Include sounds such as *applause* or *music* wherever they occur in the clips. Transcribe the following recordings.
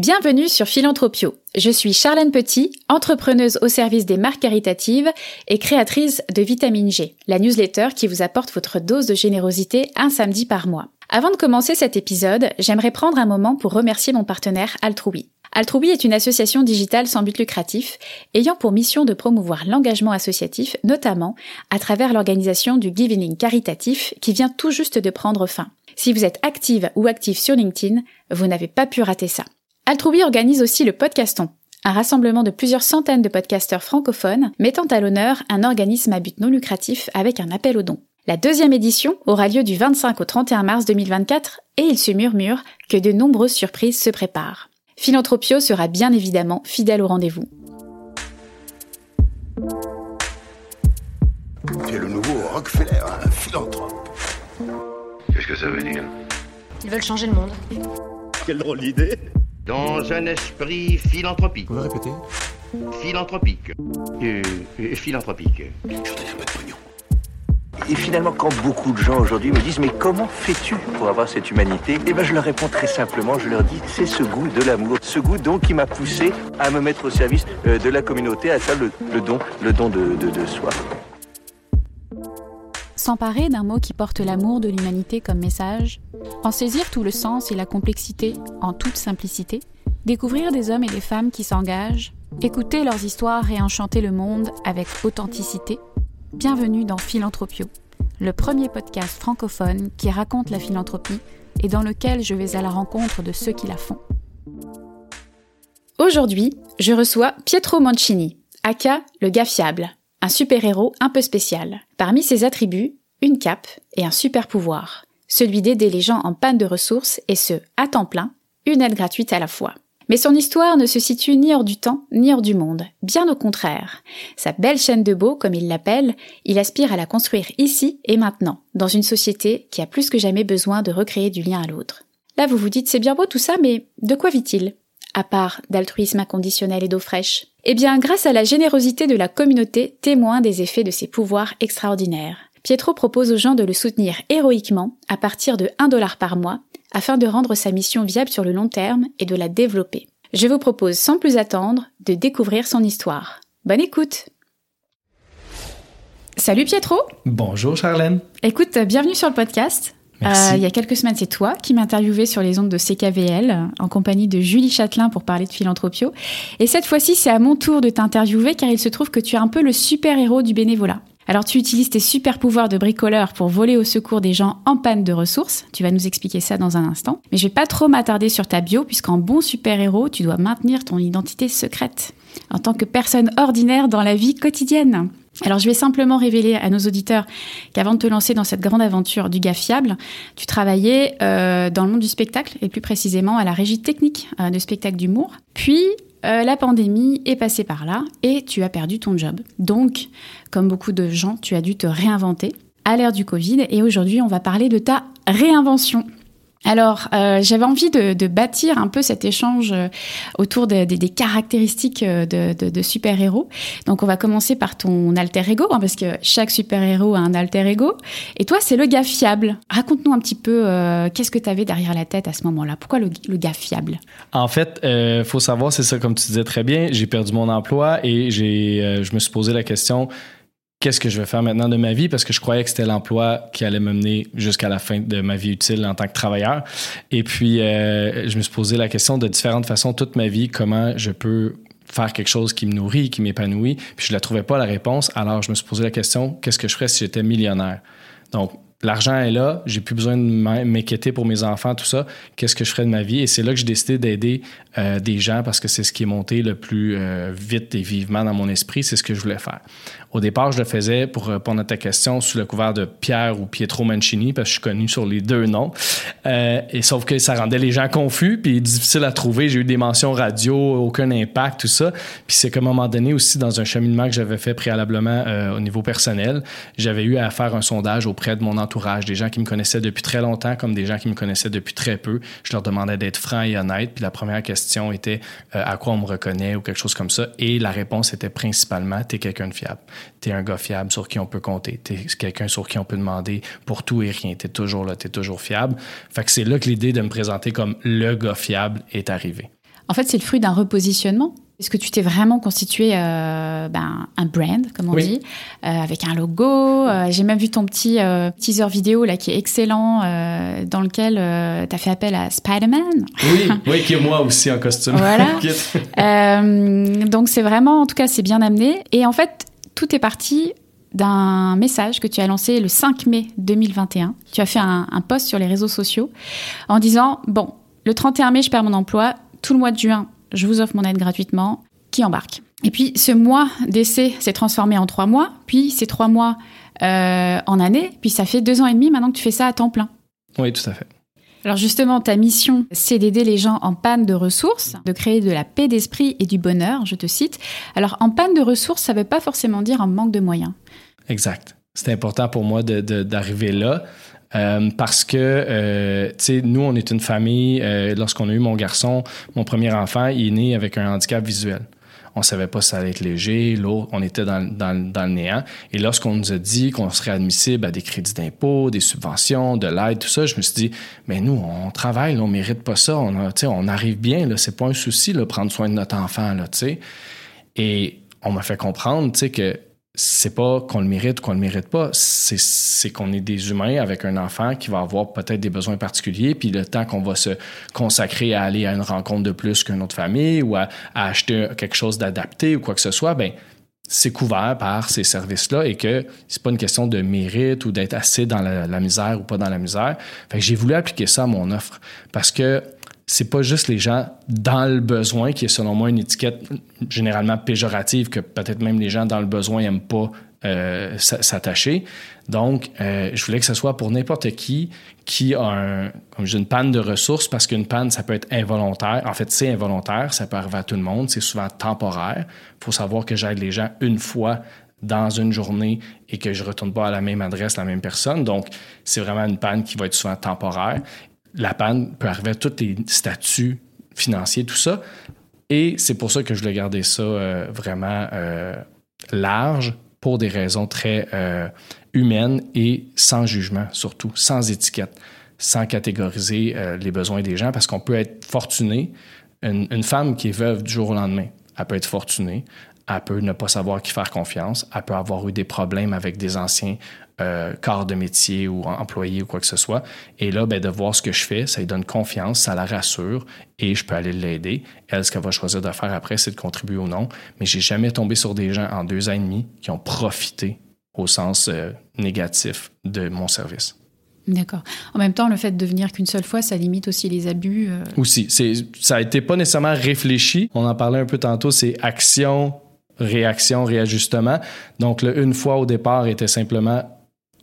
Bienvenue sur Philanthropio. Je suis Charlène Petit, entrepreneuse au service des marques caritatives et créatrice de Vitamine G, la newsletter qui vous apporte votre dose de générosité un samedi par mois. Avant de commencer cet épisode, j'aimerais prendre un moment pour remercier mon partenaire Altrui. Altrui est une association digitale sans but lucratif ayant pour mission de promouvoir l'engagement associatif, notamment à travers l'organisation du Giving caritatif qui vient tout juste de prendre fin. Si vous êtes active ou actif sur LinkedIn, vous n'avez pas pu rater ça. Altrui organise aussi le Podcaston, un rassemblement de plusieurs centaines de podcasteurs francophones mettant à l'honneur un organisme à but non lucratif avec un appel aux dons. La deuxième édition aura lieu du 25 au 31 mars 2024 et il se murmure que de nombreuses surprises se préparent. Philanthropio sera bien évidemment fidèle au rendez-vous. Tu es le nouveau Rockefeller, un philanthrope. Qu'est-ce que ça veut dire? Ils veulent changer le monde. Quelle drôle d'idée Dans un esprit philanthropique. Vous répétez Philanthropique. Euh, euh, philanthropique. Je voudrais un peu de pognon. Et finalement, quand beaucoup de gens aujourd'hui me disent mais comment fais-tu pour avoir cette humanité? Eh ben, je leur réponds très simplement. Je leur dis c'est ce goût de l'amour, ce goût donc qui m'a poussé à me mettre au service euh, de la communauté, à faire le, le don, le don de, de, de soi. S'emparer d'un mot qui porte l'amour de l'humanité comme message, en saisir tout le sens et la complexité en toute simplicité, découvrir des hommes et des femmes qui s'engagent, écouter leurs histoires et enchanter le monde avec authenticité. Bienvenue dans Philanthropio, le premier podcast francophone qui raconte la philanthropie et dans lequel je vais à la rencontre de ceux qui la font. Aujourd'hui, je reçois Pietro Mancini, aka le gars fiable, un super-héros un peu spécial. Parmi ses attributs, une cape et un super pouvoir, celui d'aider les gens en panne de ressources et ce, à temps plein, une aide gratuite à la fois. Mais son histoire ne se situe ni hors du temps, ni hors du monde. Bien au contraire. Sa belle chaîne de beau, comme il l'appelle, il aspire à la construire ici et maintenant, dans une société qui a plus que jamais besoin de recréer du lien à l'autre. Là, vous vous dites, c'est bien beau tout ça, mais de quoi vit-il? À part d'altruisme inconditionnel et d'eau fraîche. Eh bien, grâce à la générosité de la communauté, témoin des effets de ses pouvoirs extraordinaires. Pietro propose aux gens de le soutenir héroïquement à partir de 1 dollar par mois afin de rendre sa mission viable sur le long terme et de la développer. Je vous propose sans plus attendre de découvrir son histoire. Bonne écoute Salut Pietro Bonjour Charlène. Écoute, bienvenue sur le podcast. Euh, il y a quelques semaines, c'est toi qui m'interviewais sur les ondes de CKVL en compagnie de Julie Châtelain pour parler de Philanthropio. Et cette fois-ci, c'est à mon tour de t'interviewer car il se trouve que tu es un peu le super-héros du bénévolat. Alors tu utilises tes super pouvoirs de bricoleur pour voler au secours des gens en panne de ressources. Tu vas nous expliquer ça dans un instant. Mais je vais pas trop m'attarder sur ta bio puisqu'en bon super-héros, tu dois maintenir ton identité secrète en tant que personne ordinaire dans la vie quotidienne. Alors je vais simplement révéler à nos auditeurs qu'avant de te lancer dans cette grande aventure du gars fiable, tu travaillais euh, dans le monde du spectacle et plus précisément à la régie technique euh, de spectacles d'humour. Puis euh, la pandémie est passée par là et tu as perdu ton job. Donc, comme beaucoup de gens, tu as dû te réinventer à l'ère du Covid et aujourd'hui on va parler de ta réinvention. Alors, euh, j'avais envie de, bâtir un peu cet échange euh, autour de- de- des caractéristiques euh, de, super-héros. Donc, on va commencer par ton alter ego, hein, parce que chaque super-héros a un alter ego. Et toi, c'est le gars fiable. Raconte-nous un petit peu qu'est-ce que tu avais derrière la tête à ce moment-là? Pourquoi le, gars fiable? En fait, euh, faut savoir, c'est ça, comme tu disais très bien, j'ai perdu mon emploi et j'ai, je me suis posé la question qu'est-ce que je vais faire maintenant de ma vie parce que je croyais que c'était l'emploi qui allait me mener jusqu'à la fin de ma vie utile en tant que travailleur. Et puis, euh, je me suis posé la question de différentes façons toute ma vie, comment je peux faire quelque chose qui me nourrit, qui m'épanouit. Puis je ne la trouvais pas la réponse. Alors, je me suis posé la question, qu'est-ce que je ferais si j'étais millionnaire? Donc, l'argent est là, j'ai plus besoin de m'in- m'inquiéter pour mes enfants, tout ça. Qu'est-ce que je ferais de ma vie? Et c'est là que j'ai décidé d'aider euh, des gens parce que c'est ce qui est monté le plus euh, vite et vivement dans mon esprit. C'est ce que je voulais faire. Au départ, je le faisais pour répondre à ta question sous le couvert de Pierre ou Pietro Mancini parce que je suis connu sur les deux noms. Euh, et sauf que ça rendait les gens confus puis difficile à trouver. J'ai eu des mentions radio, aucun impact, tout ça. Puis c'est qu'à un moment donné aussi dans un cheminement que j'avais fait préalablement euh, au niveau personnel, j'avais eu à faire un sondage auprès de mon des gens qui me connaissaient depuis très longtemps comme des gens qui me connaissaient depuis très peu. Je leur demandais d'être franc et honnête. Puis la première question était euh, à quoi on me reconnaît ou quelque chose comme ça. Et la réponse était principalement t'es quelqu'un de fiable. T'es un gars fiable sur qui on peut compter. T'es quelqu'un sur qui on peut demander pour tout et rien. T'es toujours là, t'es toujours fiable. Fait que c'est là que l'idée de me présenter comme le gars fiable est arrivée. En fait, c'est le fruit d'un repositionnement. Est-ce que tu t'es vraiment constitué euh, ben, un brand, comme on Oui. dit, euh, avec un logo euh, J'ai même vu ton petit teaser vidéo là qui est excellent, dans lequel tu as fait appel à Spider-Man. Oui, oui, qui est moi aussi en costume. Voilà. *laughs* Donc c'est vraiment, en tout cas, c'est bien amené. Et en fait, tout est parti d'un message que tu as lancé le 5 mai 2021. Tu as fait un, un post sur les réseaux sociaux en disant, bon, le 31 mai, je perds mon emploi. Tout le mois de juin, je vous offre mon aide gratuitement. Qui embarque Et puis ce mois d'essai s'est transformé en trois mois, puis ces trois mois euh, en année, puis ça fait deux ans et demi maintenant que tu fais ça à temps plein. Oui, tout à fait. Alors justement, ta mission, c'est d'aider les gens en panne de ressources, de créer de la paix d'esprit et du bonheur, je te cite. Alors en panne de ressources, ça ne veut pas forcément dire en manque de moyens. Exact. C'est important pour moi de- de- d'arriver là. Euh, parce que, euh, tu sais, nous, on est une famille. euh, Lorsqu'on a eu mon garçon, mon premier enfant, il est né avec un handicap visuel. On savait pas si ça allait être léger, l'autre, on était dans, le néant. Et lorsqu'on nous a dit qu'on serait admissible à des crédits d'impôt, des subventions, de l'aide, tout ça, je me suis dit, mais nous, on travaille, là, on mérite pas ça. On, a- on arrive bien, là, c'est pas un souci, là, prendre soin de notre enfant, là, tu sais. Et on m'a fait comprendre, tu sais, que c'est pas qu'on le mérite ou qu'on le mérite pas, c'est, qu'on est des humains avec un enfant qui va avoir peut-être des besoins particuliers, puis le temps qu'on va se consacrer à aller à une rencontre de plus qu'une autre famille ou à, à acheter quelque chose d'adapté ou quoi que ce soit, ben c'est couvert par ces services-là et que c'est pas une question de mérite ou d'être assez dans la, la misère ou pas dans la misère. Fait que j'ai voulu appliquer ça à mon offre parce que c'est pas juste les gens dans le besoin qui est selon moi une étiquette généralement péjorative que peut-être même les gens dans le besoin n'aiment pas euh, s'attacher. Donc, euh, je voulais que ce soit pour n'importe qui qui a une panne de ressources parce qu'une panne, ça peut être involontaire. En fait, c'est involontaire, ça peut arriver à tout le monde, c'est souvent temporaire. Il faut savoir que j'aide les gens une fois dans une journée et que je retourne pas à la même adresse, la même personne. Donc, c'est vraiment une panne qui va être souvent temporaire. La panne peut arriver à tous les statuts financiers, tout ça. Et c'est pour ça que je voulais garder ça euh, vraiment euh, large pour des raisons très euh, humaines et sans jugement, surtout, sans étiquette, sans catégoriser les besoins des gens, parce qu'on peut être fortuné. Une, une femme qui est veuve du jour au lendemain, elle peut être fortunée, elle peut ne pas savoir qui faire confiance, elle peut avoir eu des problèmes avec des anciens euh, corps de métier ou em- employés ou quoi que ce soit. Et là, ben, de voir ce que je fais, ça lui donne confiance, ça la rassure et je peux aller l'aider. Elle, ce qu'elle va choisir de faire après, c'est de contribuer ou non. Mais j'ai jamais tombé sur des gens en deux ans et demi qui ont profité au sens euh, négatif de mon service. D'accord. En même temps, le fait de venir qu'une seule fois, ça limite aussi les abus. euh. Aussi, ça a été pas nécessairement réfléchi. On en parlait un peu tantôt, c'est action, réaction, réajustement. Donc, le une fois au départ était simplement,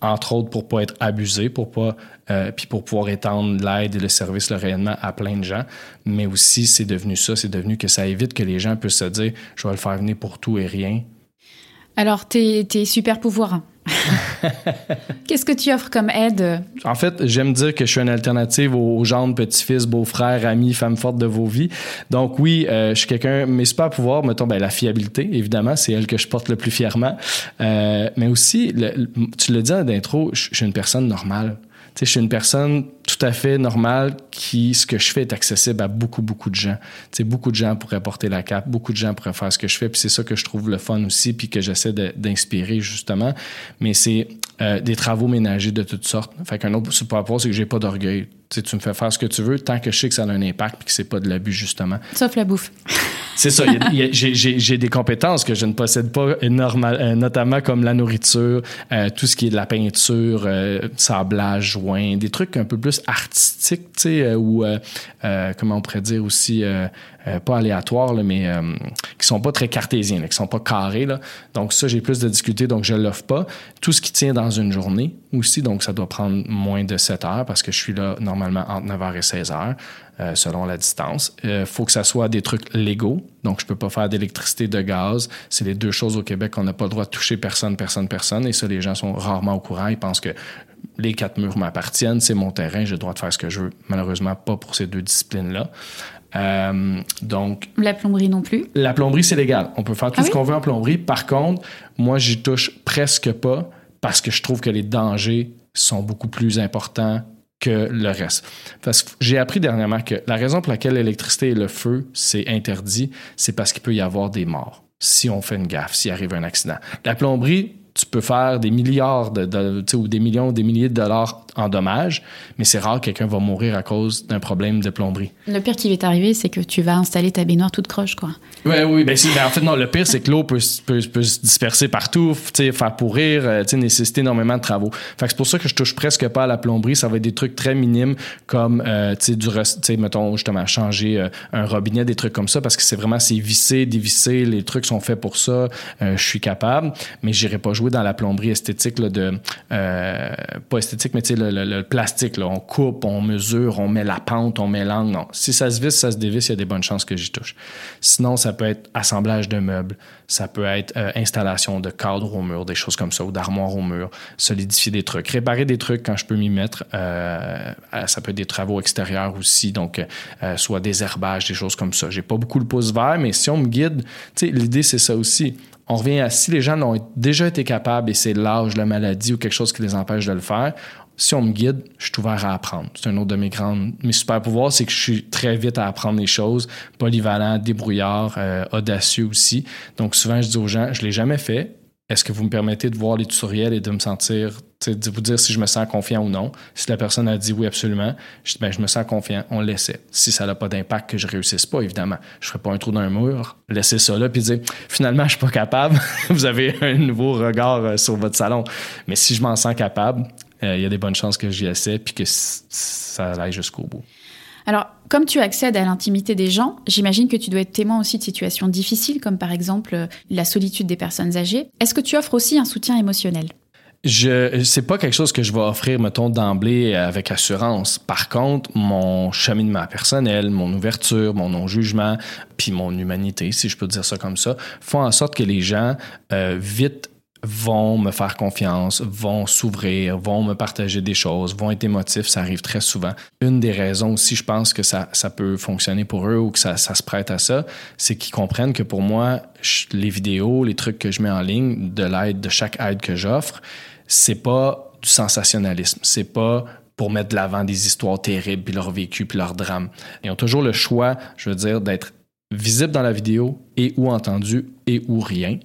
entre autres, pour pas être abusé, pour pas, euh, puis pour pouvoir étendre l'aide et le service là, réellement à plein de gens. Mais aussi, c'est devenu ça, c'est devenu que ça évite que les gens puissent se dire, je vais le faire venir pour tout et rien. Alors, tes, tes super pouvoirs. *laughs* Qu'est-ce que tu offres comme aide? En fait, j'aime dire que je suis une alternative aux, aux gendres, petits-fils, beaux-frères, amis, femmes fortes de vos vies. Donc oui, euh, je suis quelqu'un, mes super pouvoirs, mettons, ben, la fiabilité, évidemment, c'est elle que je porte le plus fièrement. Euh, mais aussi, le- le- tu l'as dit en intro, je suis une personne normale. Tu sais, je suis une personne tout à fait normale qui, ce que je fais est accessible à beaucoup, beaucoup de gens. Tu sais, beaucoup de gens pourraient porter la cape, beaucoup de gens pourraient faire ce que je fais, puis c'est ça que je trouve le fun aussi, puis que j'essaie d'inspirer justement. Mais c'est euh, des travaux ménagers de toutes sortes. Fait qu'un autre super c'est que j'ai pas d'orgueil. Tu me fais faire ce que tu veux, tant que je sais que ça a un impact, puis que c'est pas de l'abus justement. Sauf la bouffe. *laughs* C'est ça. j'ai- des compétences que je ne possède pas, normal, euh, notamment comme la nourriture, euh, tout ce qui est de la peinture, euh, sablage, joint, des trucs un peu plus artistiques, tu sais, euh, ou comment on pourrait dire aussi, pas aléatoires, là, mais qui sont pas très cartésiens, là, qui sont pas carrés. Là. Donc ça, j'ai plus de difficultés, donc je l'offre pas. Tout ce qui tient dans une journée aussi, donc ça doit prendre moins de 7 heures parce que je suis là normalement entre 9h et 16h. euh, selon la distance. Il faut que ça soit des trucs légaux. Donc, je peux pas faire d'électricité, de gaz. C'est les deux choses au Québec qu'on n'a pas le droit de toucher personne, personne, personne. Et ça, les gens sont rarement au courant. Ils pensent que les quatre murs m'appartiennent, c'est mon terrain, j'ai le droit de faire ce que je veux. Malheureusement, pas pour ces deux disciplines-là. Euh, donc, La plomberie non plus. la plomberie, c'est légal. On peut faire tout Ah ce qu'on veut en plomberie. Par contre, moi, j'y touche presque pas parce que je trouve que les dangers sont beaucoup plus importants que le reste. Parce que j'ai appris dernièrement que la raison pour laquelle l'électricité et le feu, c'est interdit, c'est parce qu'il peut y avoir des morts si on fait une gaffe, s'il arrive un accident. La plomberie, tu peux faire des milliards de, de tu sais, ou des millions, des milliers de dollars en dommages, mais c'est rare que quelqu'un va mourir à cause d'un problème de plomberie. Le pire qui va t'arriver, c'est que tu vas installer ta baignoire toute croche, quoi. Ouais, oui, ben, ben, en fait, non, le pire, c'est que l'eau peut, peut, peut se disperser partout, tu sais, faire pourrir, euh, tu sais, nécessiter énormément de travaux. Fait c'est pour ça que je touche presque pas à la plomberie. Ça va être des trucs très minimes comme, euh, tu sais, du, rest- tu sais, mettons, justement, changer euh, un robinet, des trucs comme ça, parce que c'est vraiment, c'est vissé, dévissé, les trucs sont faits pour ça, euh, je suis capable, mais j'irai pas jouer dans la plomberie esthétique, là, de, euh, pas esthétique, mais le, le- le plastique, là, on coupe, on mesure, on met la pente, on met l'angle, non. Si ça se visse, ça se dévisse, il y a des bonnes chances que j'y touche. Sinon, ça peut être assemblage de meubles, ça peut être euh, installation de cadres au mur, des choses comme ça, ou d'armoires au mur, solidifier des trucs, réparer des trucs quand je peux m'y mettre. Euh, ça peut être des travaux extérieurs aussi, donc soit des herbages, des choses comme ça. J'ai pas beaucoup le pouce vert, mais si on me guide, l'idée c'est ça aussi. On revient à si les gens l'ont déjà été capables et c'est l'âge, la maladie ou quelque chose qui les empêche de le faire, si on me guide, je suis ouvert à apprendre. C'est un autre de mes grandes, mes super pouvoirs, c'est que je suis très vite à apprendre les choses, polyvalent, débrouillard, euh, audacieux aussi. Donc souvent je dis aux gens, je l'ai jamais fait. Est-ce que vous me permettez de voir les tutoriels et de me sentir, de vous dire si je me sens confiant ou non? Si la personne a dit oui absolument, je dis ben je me sens confiant, on le laissait. Si ça n'a pas d'impact que je réussisse pas, évidemment, je ferai pas un trou dans un mur, laisser ça là puis dire finalement je suis pas capable. *laughs* vous avez un nouveau regard euh, sur votre salon. Mais si je m'en sens capable, euh, il y a des bonnes chances que j'y essaie puis que ça aille jusqu'au bout. Alors, comme tu accèdes à l'intimité des gens, j'imagine que tu dois être témoin aussi de situations difficiles, comme par exemple euh, la solitude des personnes âgées. Est-ce que tu offres aussi un soutien émotionnel? Je c'est pas quelque chose que je vais offrir mettons d'emblée avec assurance. Par contre, mon cheminement personnel, mon ouverture, mon non-jugement, puis mon humanité, si je peux dire ça comme ça, font en sorte que les gens euh, vite vont me faire confiance, vont s'ouvrir, vont me partager des choses, vont être émotifs, ça arrive très souvent. Une des raisons aussi, je pense que ça, peut fonctionner pour eux ou que ça, ça se prête à ça, c'est qu'ils comprennent que pour moi, les vidéos, les trucs que je mets en ligne, de l'aide, de chaque aide que j'offre, c'est pas du sensationnalisme, c'est pas pour mettre de l'avant des histoires terribles, puis leur vécu, puis leur drame. Ils ont toujours le choix, je veux dire, d'être visible dans la vidéo et ou entendu et ou rien.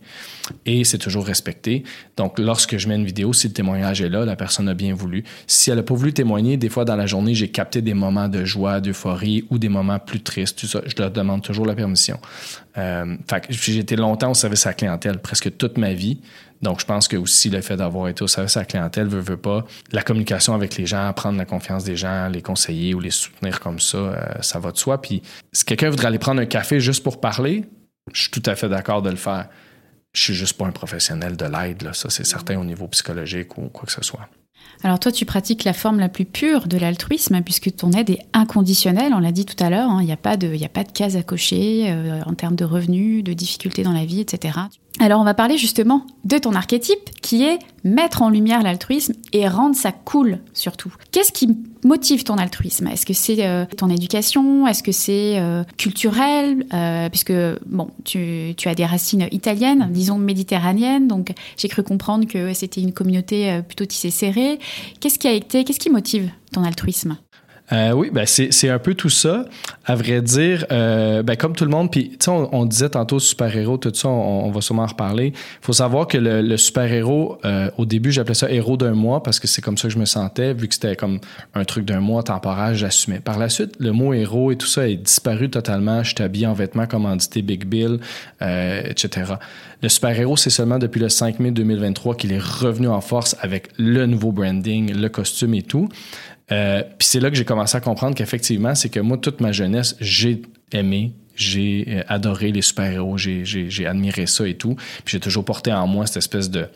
Et c'est toujours respecté. Donc, lorsque je mets une vidéo, si le témoignage est là, la personne a bien voulu. Si elle n'a pas voulu témoigner, des fois dans la journée, j'ai capté des moments de joie, d'euphorie ou des moments plus tristes. Tout ça, je leur demande toujours la permission. Euh, j'ai été longtemps au service à la clientèle, presque toute ma vie. Donc, je pense que aussi le fait d'avoir été au service à la clientèle veut, veut pas. La communication avec les gens, prendre la confiance des gens, les conseiller ou les soutenir comme ça, euh, ça va de soi. Puis, si quelqu'un voudrait aller prendre un café juste pour parler, je suis tout à fait d'accord de le faire. Je suis juste pas un professionnel de l'aide. Ça, c'est certain au niveau psychologique ou quoi que ce soit. Alors toi, tu pratiques la forme la plus pure de l'altruisme, hein, puisque ton aide est inconditionnelle, on l'a dit tout à l'heure, hein. il n'y a, pas de- a pas de case à cocher euh, en termes de revenus, de difficultés dans la vie, etc. Alors on va parler justement de ton archétype, qui est mettre en lumière l'altruisme et rendre ça cool, surtout. Qu'est-ce qui motive ton altruisme? Est-ce que c'est euh, ton éducation? Est-ce que c'est euh, culturel? Euh, Puisque, bon, tu, tu as des racines italiennes, disons méditerranéennes, donc j'ai cru comprendre que c'était une communauté euh, plutôt tissée serrée. Qu'est-ce qui a été, qu'est-ce qui motive ton altruisme? Euh, oui, ben c'est un peu tout ça. À vrai dire, euh, ben comme tout le monde, puis on, on disait tantôt super-héros, tout ça, on, va sûrement en reparler. Il faut savoir que le, super-héros, euh, au début, j'appelais ça héros d'un mois parce que c'est comme ça que je me sentais, vu que c'était comme un truc d'un mois temporaire, j'assumais. Par la suite, le mot héros et tout ça est disparu totalement. Je habillé en vêtements commandité Big Bill, etc. Le super-héros, c'est seulement depuis le 5 mai 2023 qu'il est revenu en force avec le nouveau branding, le costume et tout. Euh, Puis c'est là que j'ai commencé à comprendre qu'effectivement, c'est que moi, toute ma jeunesse, j'ai aimé, j'ai euh, adoré les super-héros, j'ai, admiré ça et tout. Puis j'ai toujours porté en moi cette espèce de,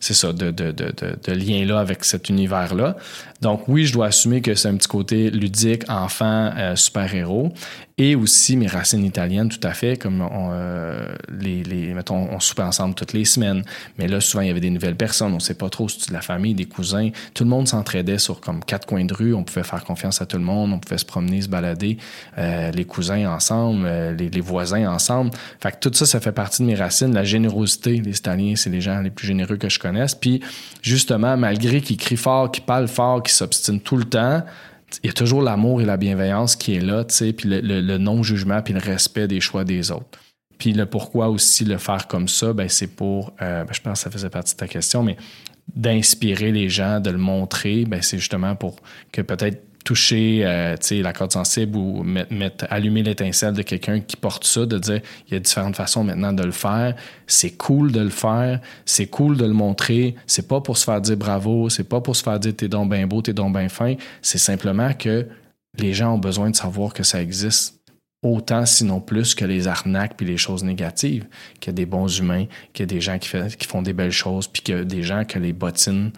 c'est ça, de, de, de, de lien-là avec cet univers-là. Donc oui, je dois assumer que c'est un petit côté ludique, enfant, euh, super-héros. Et aussi mes racines italiennes, tout à fait, comme on, euh, les, mettons, on soupait ensemble toutes les semaines. Mais là, souvent, il y avait des nouvelles personnes. On sait pas trop si de la famille, des cousins. Tout le monde s'entraidait sur comme quatre coins de rue. On pouvait faire confiance à tout le monde. On pouvait se promener, se balader, euh, les cousins ensemble, les, voisins ensemble. Fait tout ça, ça fait partie de mes racines. La générosité, les Italiens, c'est les gens les plus généreux que je connaisse. Puis, justement, malgré qu'ils crient fort, qu'ils parlent fort, qu'ils s'obstinent tout le temps, il y a toujours l'amour et la bienveillance qui est là, tu sais, puis le, non-jugement, puis le respect des choix des autres. Puis le pourquoi aussi le faire comme ça, ben c'est pour, euh, ben, je pense que ça faisait partie de ta question, mais d'inspirer les gens, de le montrer, ben c'est justement pour que peut-être toucher euh, la corde sensible ou mettre, allumer l'étincelle de quelqu'un qui porte ça, de dire il y a différentes façons maintenant de le faire. C'est cool de le faire, c'est cool de le montrer. C'est pas pour se faire dire bravo, c'est pas pour se faire dire t'es donc bien beau, t'es donc bien fin. C'est simplement que les gens ont besoin de savoir que ça existe autant, sinon plus, que les arnaques puis les choses négatives, qu'il y a des bons humains, qu'il y a des gens qui, qui font des belles choses, puis qu'il y a des gens que les bottines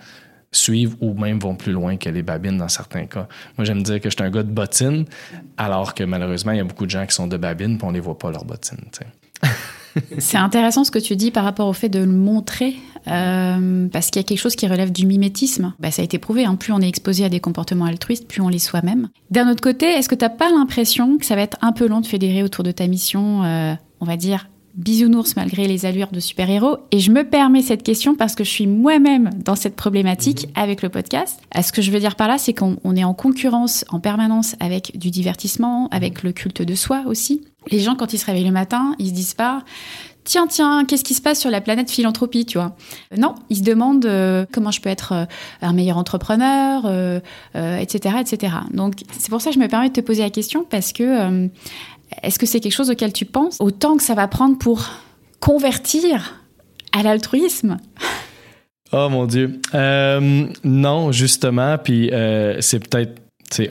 suivent ou même vont plus loin que les babines dans certains cas. Moi, j'aime dire que je suis un gars de bottines, alors que malheureusement, il y a beaucoup de gens qui sont de babines et on les voit pas leurs bottines. *laughs* C'est intéressant ce que tu dis par rapport au fait de le montrer, euh, parce qu'il y a quelque chose qui relève du mimétisme. Bah, ça a été prouvé, hein. plus on est exposé à des comportements altruistes, plus on les soi-même. D'un autre côté, est-ce que tu n'as pas l'impression que ça va être un peu long de fédérer autour de ta mission, euh, on va dire, bisounours malgré les allures de super-héros. Et je me permets cette question parce que je suis moi-même dans cette problématique mhm. avec le podcast. Euh, ce que je veux dire par là, c'est qu'on est en concurrence en permanence avec du divertissement, avec le culte de soi aussi. Les gens, quand ils se réveillent le matin, ils se disent pas tiens, tiens, qu'est-ce qui se passe sur la planète philanthropie, tu vois Non, ils se demandent euh, comment je peux être euh, un meilleur entrepreneur, etc., etc. Donc, c'est pour ça que je me permets de te poser la question parce que est-ce que c'est quelque chose auquel tu penses Autant que ça va prendre pour convertir à l'altruisme? Oh mon Dieu. Euh, non, justement, puis euh, c'est peut-être c'est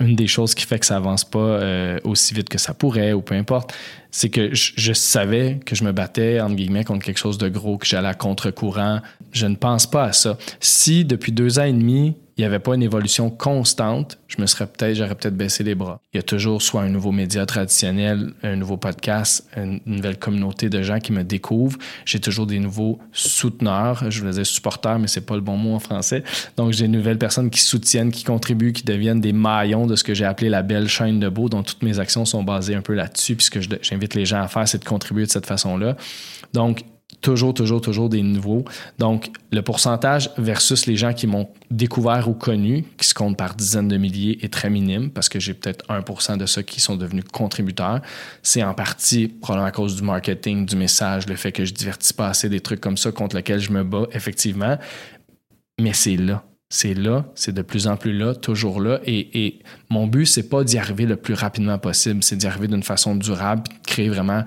une des choses qui fait que ça avance pas euh, aussi vite que ça pourrait ou peu importe, c'est que je, je, savais que je me battais entre guillemets contre quelque chose de gros, que j'allais à contre-courant. Je ne pense pas à ça. Si depuis deux ans et demi, il n'y avait pas une évolution constante, je me serais peut-être, j'aurais peut-être baissé les bras. Il y a toujours soit un nouveau média traditionnel, un nouveau podcast, une nouvelle communauté de gens qui me découvrent. J'ai toujours des nouveaux souteneurs. Je voulais dire supporters, mais c'est pas le bon mot en français. Donc, j'ai de nouvelles personnes qui soutiennent, qui contribuent, qui deviennent des maillons de ce que j'ai appelé la belle chaîne de beau, dont toutes mes actions sont basées un peu là-dessus. Puis que j'invite les gens à faire, c'est de contribuer de cette façon-là. Donc, toujours, toujours, toujours des nouveaux. Donc, le pourcentage versus les gens qui m'ont découvert ou connu, qui se comptent par dizaines de milliers, est très minime parce que j'ai peut-être 1% de ceux qui sont devenus contributeurs. C'est en partie probablement à cause du marketing, du message, le fait que je divertis pas assez des trucs comme ça contre lesquels je me bats, effectivement. Mais c'est là. C'est là, c'est de plus en plus là, toujours là. Et, mon but, c'est pas d'y arriver le plus rapidement possible, c'est d'y arriver d'une façon durable, de créer vraiment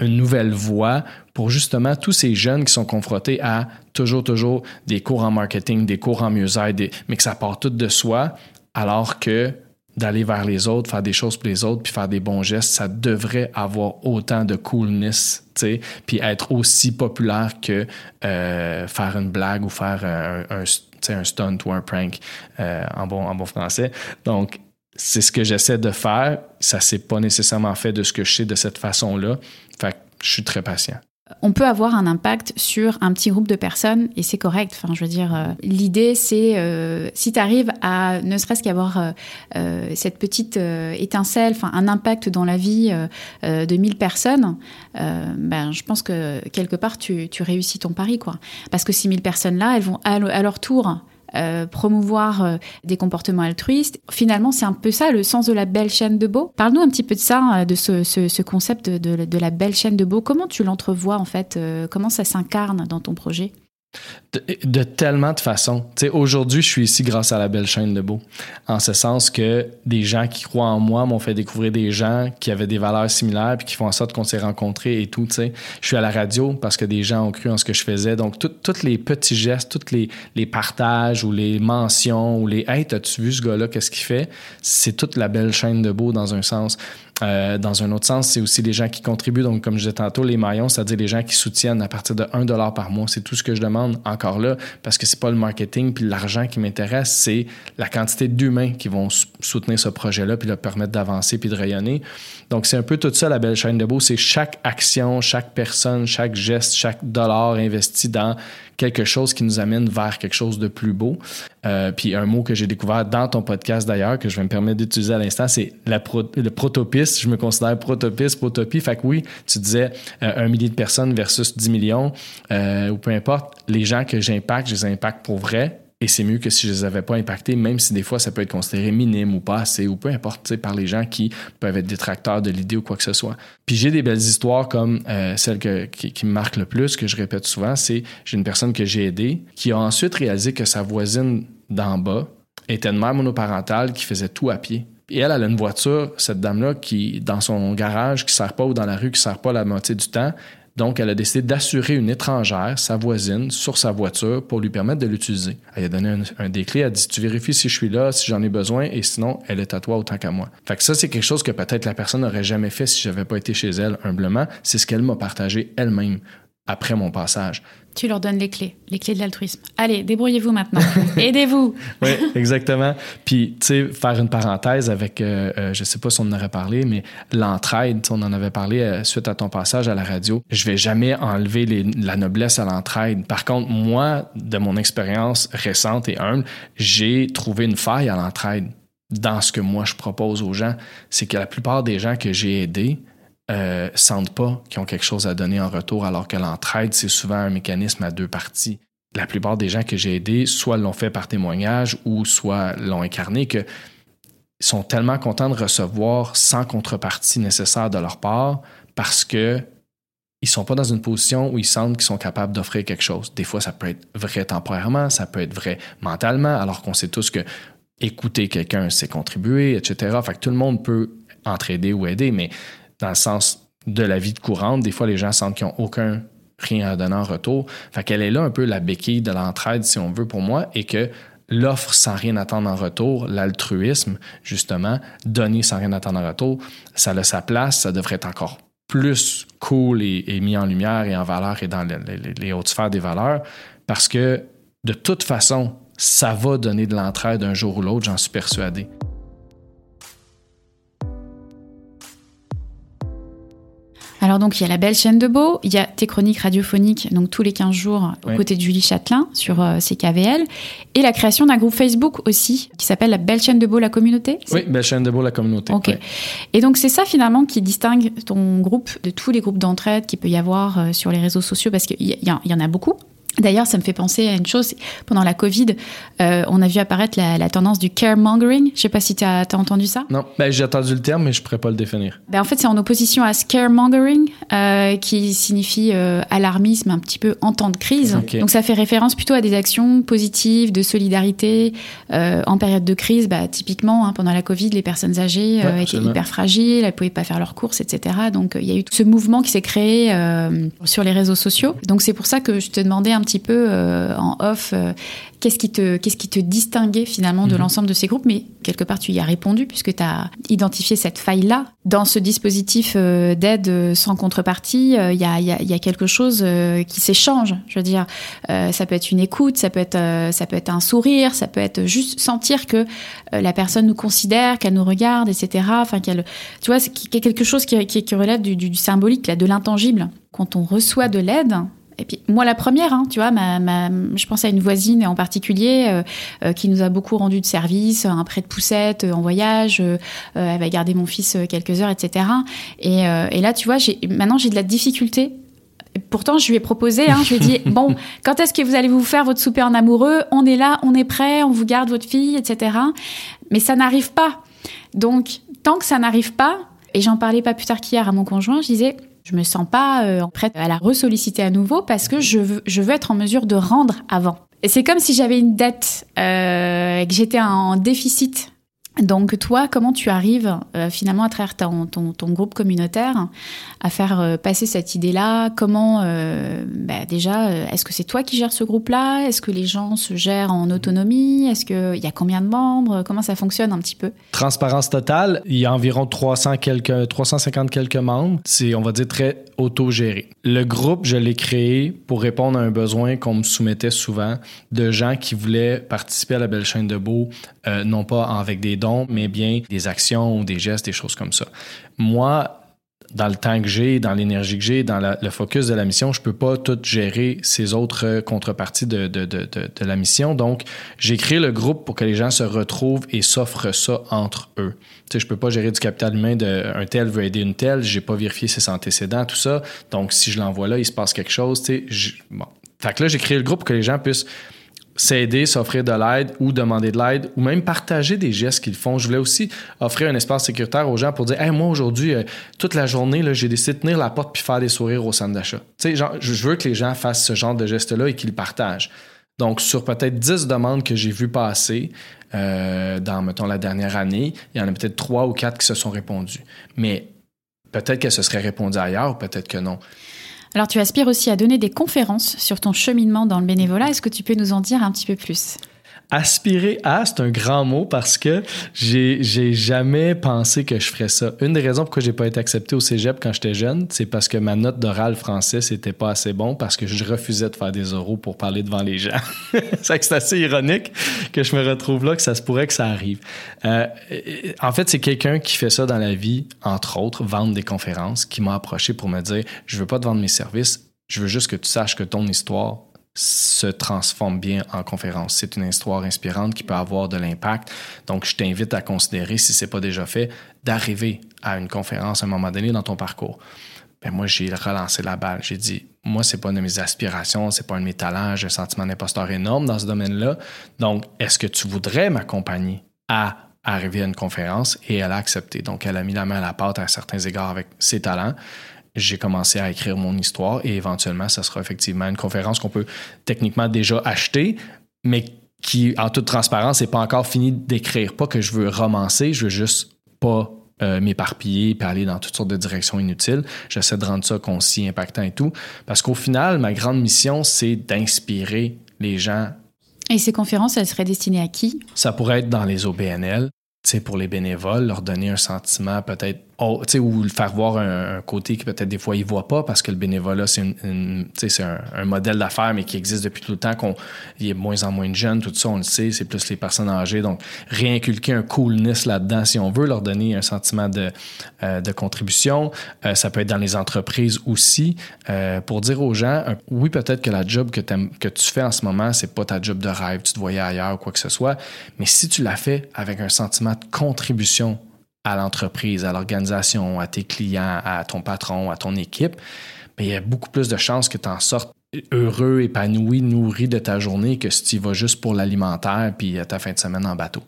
une nouvelle voie pour justement tous ces jeunes qui sont confrontés à toujours, toujours des cours en marketing, des cours en mieux-être, mais que ça part tout de soi, alors que d'aller vers les autres, faire des choses pour les autres, puis faire des bons gestes, ça devrait avoir autant de coolness, tu puis être aussi populaire que euh, faire une blague ou faire un, un, stunt ou un prank euh, en, bon, en bon français. Donc, c'est ce que j'essaie de faire. Ça s'est pas nécessairement fait de ce que je sais de cette façon-là. Je suis très patient. On peut avoir un impact sur un petit groupe de personnes et c'est correct. Enfin, je veux dire, euh, l'idée c'est euh, si tu arrives à ne serait-ce qu'avoir euh, cette petite étincelle, enfin un impact dans la vie de 1000 personnes, ben je pense que quelque part tu, tu réussis ton pari quoi. Parce que ces 1000 personnes là, elles vont à leur tour euh, promouvoir euh, des comportements altruistes. Finalement, c'est un peu ça le sens de la belle chaîne de Beau. Parle-nous un petit peu de ça, euh, de ce, ce, concept de, de, la belle chaîne de Beau. Comment tu l'entrevois en fait Comment ça s'incarne dans ton projet? De, tellement de façons. Aujourd'hui, je suis ici grâce à la belle chaîne de Beau. En ce sens que des gens qui croient en moi m'ont fait découvrir des gens qui avaient des valeurs similaires puis qui font en sorte qu'on s'est rencontrés et tout. Je suis à la radio parce que des gens ont cru en ce que je faisais. Donc, tous les petits gestes, tous les, partages ou les mentions ou les Hey, as-tu vu ce gars-là, qu'est-ce qu'il fait? C'est toute la belle chaîne de Beau dans un sens. Euh, dans un autre sens, c'est aussi les gens qui contribuent. Donc, comme je disais tantôt, les maillons, c'est-à-dire les gens qui soutiennent à partir de 1 dollar par mois. C'est tout ce que je demande encore là, parce que c'est pas le marketing puis l'argent qui m'intéresse, c'est la quantité d'humains qui vont soutenir ce projet-là puis leur permettre d'avancer puis de rayonner. Donc, c'est un peu tout ça, la belle chaîne de beau. C'est chaque action, chaque personne, chaque geste, chaque dollar investi dans quelque chose qui nous amène vers quelque chose de plus beau. Euh, puis un mot que j'ai découvert dans ton podcast d'ailleurs, que je vais me permettre d'utiliser à l'instant, c'est la le protopiste. Je me considère protopiste, protopie. Fait que oui, tu disais euh, un millier de personnes versus 10 millions, euh, ou peu importe, les gens que j'impacte, je les impacte pour vrai. Et c'est mieux que si je les avais pas impactés, même si des fois ça peut être considéré minime ou pas assez, ou peu importe, par les gens qui peuvent être détracteurs de l'idée ou quoi que ce soit. Puis j'ai des belles histoires comme euh, celle qui, me marque le plus, que je répète souvent, c'est j'ai une personne que j'ai aidée qui a ensuite réalisé que sa voisine d'en bas était une mère monoparentale qui faisait tout à pied. Et elle, elle a une voiture, cette dame-là, qui, dans son garage, qui ne sert pas ou dans la rue, qui ne sert pas la moitié du temps, donc, elle a décidé d'assurer une étrangère, sa voisine, sur sa voiture pour lui permettre de l'utiliser. Elle a donné un, clés, elle a dit Tu vérifies si je suis là, si j'en ai besoin, et sinon, elle est à toi autant qu'à moi. Fait que ça, c'est quelque chose que peut-être la personne n'aurait jamais fait si j'avais pas été chez elle, humblement. C'est ce qu'elle m'a partagé elle-même après mon passage. Tu leur donnes les clés, les clés de l'altruisme. Allez, débrouillez-vous maintenant. *laughs* Aidez-vous. oui, exactement. Puis, tu sais, faire une parenthèse avec, euh, euh, je sais pas si on en aurait parlé, mais l'entraide, on en avait parlé euh, suite à ton passage à la radio. Je vais jamais enlever la noblesse à l'entraide. Par contre, moi, de mon expérience récente et humble, j'ai trouvé une faille à l'entraide dans ce que moi je propose aux gens. C'est que la plupart des gens que j'ai aidés, euh, sentent pas qu'ils ont quelque chose à donner en retour, alors que l'entraide, c'est souvent un mécanisme à deux parties. La plupart des gens que j'ai aidés, soit l'ont fait par témoignage ou soit l'ont incarné, que sont tellement contents de recevoir sans contrepartie nécessaire de leur part parce que ils sont pas dans une position où ils sentent qu'ils sont capables d'offrir quelque chose. Des fois, ça peut être vrai temporairement, ça peut être vrai mentalement, alors qu'on sait tous que écouter quelqu'un, c'est contribuer, etc. Fait que tout le monde peut entraider ou aider, mais dans le sens de la vie de courante. Des fois, les gens sentent qu'ils n'ont aucun rien à donner en retour. Fait qu'elle est là un peu la béquille de l'entraide, si on veut, pour moi, et que l'offre sans rien attendre en retour, l'altruisme, justement, donner sans rien attendre en retour, ça a sa place, ça devrait être encore plus cool et, mis en lumière et en valeur et dans les, les hautes sphères des valeurs, parce que de toute façon, ça va donner de l'entraide un jour ou l'autre, j'en suis persuadé. Alors donc il y a la belle chaîne de Beau, il y a tes chroniques radiophoniques donc tous les 15 jours aux côtés de Julie Châtelain sur euh, CKVL et la création d'un groupe Facebook aussi qui s'appelle la belle chaîne de Beau la communauté. Oui, belle chaîne de Beau la communauté. OK. Et donc c'est ça finalement qui distingue ton groupe de tous les groupes d'entraide qu'il peut y avoir euh, sur les réseaux sociaux parce qu'il y, en a beaucoup. D'ailleurs, ça me fait penser à une chose. Pendant la Covid, euh, on a vu apparaître la, tendance du caremongering. Je sais pas si tu as, entendu ça. Non, ben, j'ai entendu le terme, mais je pourrais pas le définir. Ben, en fait, c'est en opposition à scaremongering, euh, qui signifie euh, alarmisme un petit peu en temps de crise. Donc, ça fait référence plutôt à des actions positives, de solidarité. En période de crise, bah, typiquement, hein, pendant la Covid, les personnes âgées étaient hyper fragiles, elles pouvaient pas faire leurs courses, etc. Donc, il y a eu ce mouvement qui s'est créé sur les réseaux sociaux. Donc, c'est pour ça que je te demandais un petit peu euh, en off euh, qu'est-ce qui te qu'est-ce qui te distinguait finalement de mhm. l'ensemble de ces groupes? Mais quelque part tu y as répondu puisque tu as identifié cette faille là dans ce dispositif euh, d'aide sans contrepartie. Il y a, y, a, y, a, quelque chose qui s'échange. Je veux dire ça peut être une écoute ça peut être ça peut être un sourire ça peut être juste sentir que la personne nous considère qu'elle nous regarde etc enfin qu'elle tu vois c'est quelque chose qui, qui, qui relève du, du, symbolique là, de l'intangible. Quand on reçoit de l'aide et puis moi la première, hein, tu vois, ma, je pense à une voisine en particulier euh, euh, qui nous a beaucoup rendu de service, un prêt de poussette euh, en voyage, elle va garder mon fils quelques heures, etc. Et, et là, tu vois, maintenant j'ai de la difficulté pourtant, je lui ai proposé, hein, je lui ai dit, *laughs* bon, quand est-ce que vous allez vous faire votre souper en amoureux? On est là, on est prêt, on vous garde votre fille, etc. Mais ça n'arrive pas. Donc, tant que ça n'arrive pas, et j'en parlais pas plus tard qu'hier à mon conjoint, je disais, je me sens pas euh, prête à la ressolliciter à nouveau parce que je veux, être en mesure de rendre avant. C'est comme si j'avais une dette euh, et que j'étais en déficit Donc toi, comment tu arrives euh, finalement à travers ton, groupe communautaire à faire euh, passer cette idée-là? Comment euh, bah déjà, est-ce que c'est toi qui gères ce groupe-là? Est-ce que les gens se gèrent en autonomie? Est-ce qu'il y a combien de membres? Comment ça fonctionne un petit peu? Transparence totale, il y a environ 300 quelques, 350 quelques membres. C'est, on va dire, très autogéré. Le groupe, je l'ai créé pour répondre à un besoin qu'on me soumettait souvent de gens qui voulaient participer à la belle chaîne de Beau, non pas avec des dons, mais bien des actions, des gestes, des choses comme ça. Moi, dans le temps que j'ai, dans l'énergie que j'ai, dans le focus de la mission, je peux pas tout gérer ces autres contreparties de, de, de, de la mission. Donc, j'ai créé le groupe pour que les gens se retrouvent et s'offrent ça entre eux. Tu sais, je peux pas gérer du capital humain d'un tel veut aider une telle, j'ai pas vérifié ses antécédents, tout ça. Donc, si je l'envoie là, il se passe quelque chose. Tu sais, bon. Fait que là, j'ai créé le groupe pour que les gens puissent s'aider, s'offrir de l'aide ou demander de l'aide ou même partager des gestes qu'ils font. Je voulais aussi offrir un espace sécuritaire aux gens pour dire hey, moi aujourd'hui euh, toute la journée j'ai décidé de tenir la porte puis faire des sourires au centre d'achat. Tu sais je veux que les gens fassent ce genre de gestes là et qu'ils partagent. Donc sur peut-être 10 demandes que j'ai vues passer euh, dans mettons la dernière année, il y en a peut-être trois ou quatre qui se sont répondues. Mais peut-être qu'elles se seraient répondues ailleurs, peut-être que non. Alors tu aspires aussi à donner des conférences sur ton cheminement dans le bénévolat. Est-ce que tu peux nous en dire un petit peu plus? Aspirer à, c'est un grand mot parce que j'ai, jamais pensé que je ferais ça. Une des raisons pourquoi j'ai pas été accepté au cégep quand j'étais jeune, c'est parce que ma note d'oral français, c'était pas assez bon parce que je refusais de faire des oraux pour parler devant les gens. *laughs* c'est assez ironique que je me retrouve là, que ça se pourrait que ça arrive. Euh, en fait, c'est quelqu'un qui fait ça dans la vie, entre autres, vendre des conférences, qui m'a approché pour me dire, je veux pas te vendre mes services, je veux juste que tu saches que ton histoire se transforme bien en conférence. C'est une histoire inspirante qui peut avoir de l'impact. Donc, je t'invite à considérer, si ce n'est pas déjà fait, d'arriver à une conférence à un moment donné dans ton parcours. Ben moi, j'ai relancé la balle. J'ai dit, moi, c'est pas une de mes aspirations, c'est pas un de mes talents, j'ai un sentiment d'imposteur énorme dans ce domaine-là. Donc, est-ce que tu voudrais m'accompagner à arriver à une conférence? Et elle a accepté. Donc, elle a mis la main à la pâte à certains égards avec ses talents j'ai commencé à écrire mon histoire et éventuellement, ça sera effectivement une conférence qu'on peut techniquement déjà acheter, mais qui, en toute transparence, n'est pas encore fini d'écrire. Pas que je veux romancer, je veux juste pas euh, m'éparpiller et aller dans toutes sortes de directions inutiles. J'essaie de rendre ça concis, impactant et tout. Parce qu'au final, ma grande mission, c'est d'inspirer les gens. Et ces conférences, elles seraient destinées à qui? Ça pourrait être dans les OBNL, pour les bénévoles, leur donner un sentiment peut-être Ou le faire voir un, côté que peut-être des fois ils voient pas parce que le bénévolat c'est un, modèle d'affaires mais qui existe depuis tout le temps qu'on il y a moins en moins de jeunes tout ça on le sait c'est plus les personnes âgées. Donc réinculquer un coolness là-dedans si on veut leur donner un sentiment de, euh, contribution euh, ça peut être dans les entreprises aussi. Euh, pour dire aux gens oui peut-être que la job que, tu fais en ce moment c'est pas ta job de rêve tu te voyais ailleurs ou quoi que ce soit mais si tu l'as fait avec un sentiment de contribution à l'entreprise, à l'organisation, à tes clients, à ton patron, à ton équipe, bien, il y a beaucoup plus de chances que tu en sortes heureux, épanoui, nourri de ta journée que si tu vas juste pour l'alimentaire puis ta fin de semaine en bateau.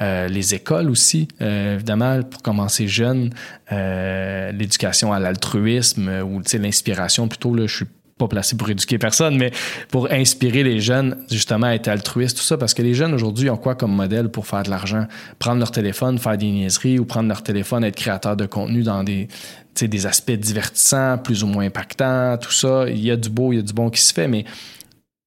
Euh, les écoles aussi, euh, évidemment, pour commencer jeune, euh, l'éducation à l'altruisme ou l'inspiration plutôt, là, je suis placé pour éduquer personne, mais pour inspirer les jeunes justement à être altruistes, tout ça, parce que les jeunes aujourd'hui ont quoi comme modèle pour faire de l'argent? Prendre leur téléphone, faire des niaiseries ou prendre leur téléphone, être créateur de contenu dans des, des aspects divertissants, plus ou moins impactants, tout ça. Il y a du beau, il y a du bon qui se fait, mais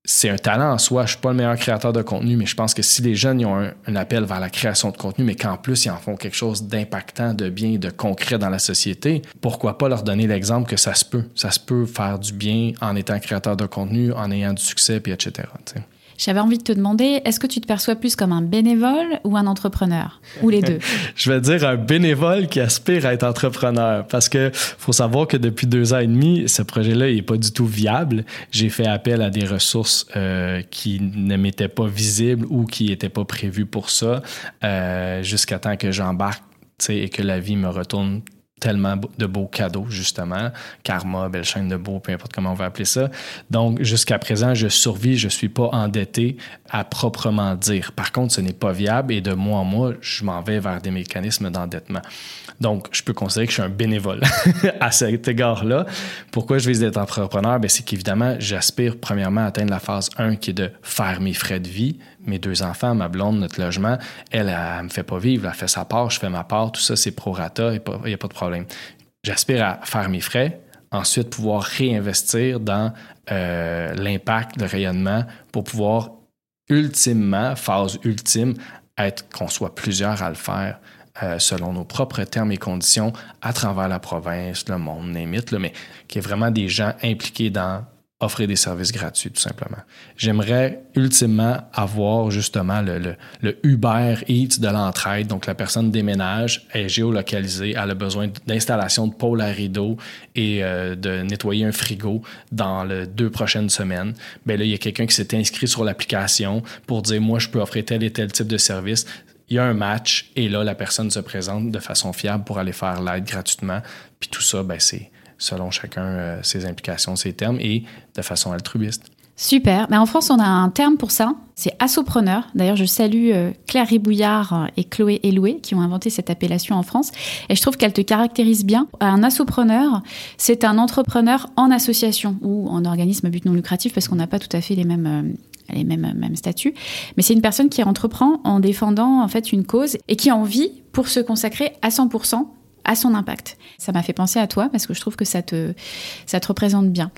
c'est un talent en soi. Je suis pas le meilleur créateur de contenu, mais je pense que si les jeunes ont un, appel vers la création de contenu, mais qu'en plus ils en font quelque chose d'impactant, de bien, de concret dans la société, pourquoi pas leur donner l'exemple que ça se peut. Ça se peut faire du bien en étant créateur de contenu, en ayant du succès, puis etc. J'avais envie de te demander, est-ce que tu te perçois plus comme un bénévole ou un entrepreneur? Ou les deux? *laughs* Je vais dire un bénévole qui aspire à être entrepreneur. Parce que faut savoir que depuis deux ans et demi, ce projet-là n'est pas du tout viable. J'ai fait appel à des ressources euh, qui ne m'étaient pas visibles ou qui n'étaient pas prévues pour ça euh, jusqu'à temps que j'embarque et que la vie me retourne tellement de beaux cadeaux, justement. Karma, belle chaîne de beau, peu importe comment on va appeler ça. Donc, jusqu'à présent, je survis, je suis pas endetté à proprement dire. Par contre, ce n'est pas viable et de mois en mois, je m'en vais vers des mécanismes d'endettement. Donc, je peux considérer que je suis un bénévole *laughs* à cet égard-là. Pourquoi je vise d'être entrepreneur? Ben, c'est qu'évidemment, j'aspire premièrement à atteindre la phase 1 qui est de faire mes frais de vie, mes deux enfants, ma blonde, notre logement, elle, elle, me fait pas vivre, elle fait sa part, je fais ma part, tout ça, c'est prorata, il n'y a, pas de problème. J'aspire à faire mes frais, ensuite pouvoir réinvestir dans euh, l'impact, le rayonnement, pour pouvoir ultimement, phase ultime, être qu'on soit plusieurs à le faire. Euh, selon nos propres termes et conditions à travers la province, le monde, limite, mais qui est vraiment des gens impliqués dans offrir des services gratuits, tout simplement. J'aimerais ultimement avoir justement le, le, Uber Eats de l'entraide. Donc, la personne déménage, est géolocalisée, elle a besoin d'installation de pôle à rideau et euh, de nettoyer un frigo dans les deux prochaines semaines. Bien là, il y a quelqu'un qui s'est inscrit sur l'application pour dire, moi, je peux offrir tel et tel type de service il y a un match et là, la personne se présente de façon fiable pour aller faire l'aide gratuitement. Puis tout ça, ben, c'est selon chacun euh, ses implications, ses termes et de façon altruiste. Super. Mais en France, on a un terme pour ça. C'est assopreneur. D'ailleurs, je salue euh, Claire Ribouillard et Chloé Eloué qui ont inventé cette appellation en France. Et je trouve qu'elle te caractérise bien. Un assopreneur, c'est un entrepreneur en association ou en organisme à but non lucratif parce qu'on n'a pas tout à fait les mêmes, euh, les mêmes statuts. Mais c'est une personne qui entreprend en défendant en fait une cause et qui a envie pour se consacrer à 100% à son impact. Ça m'a fait penser à toi parce que je trouve que ça te, ça te représente bien.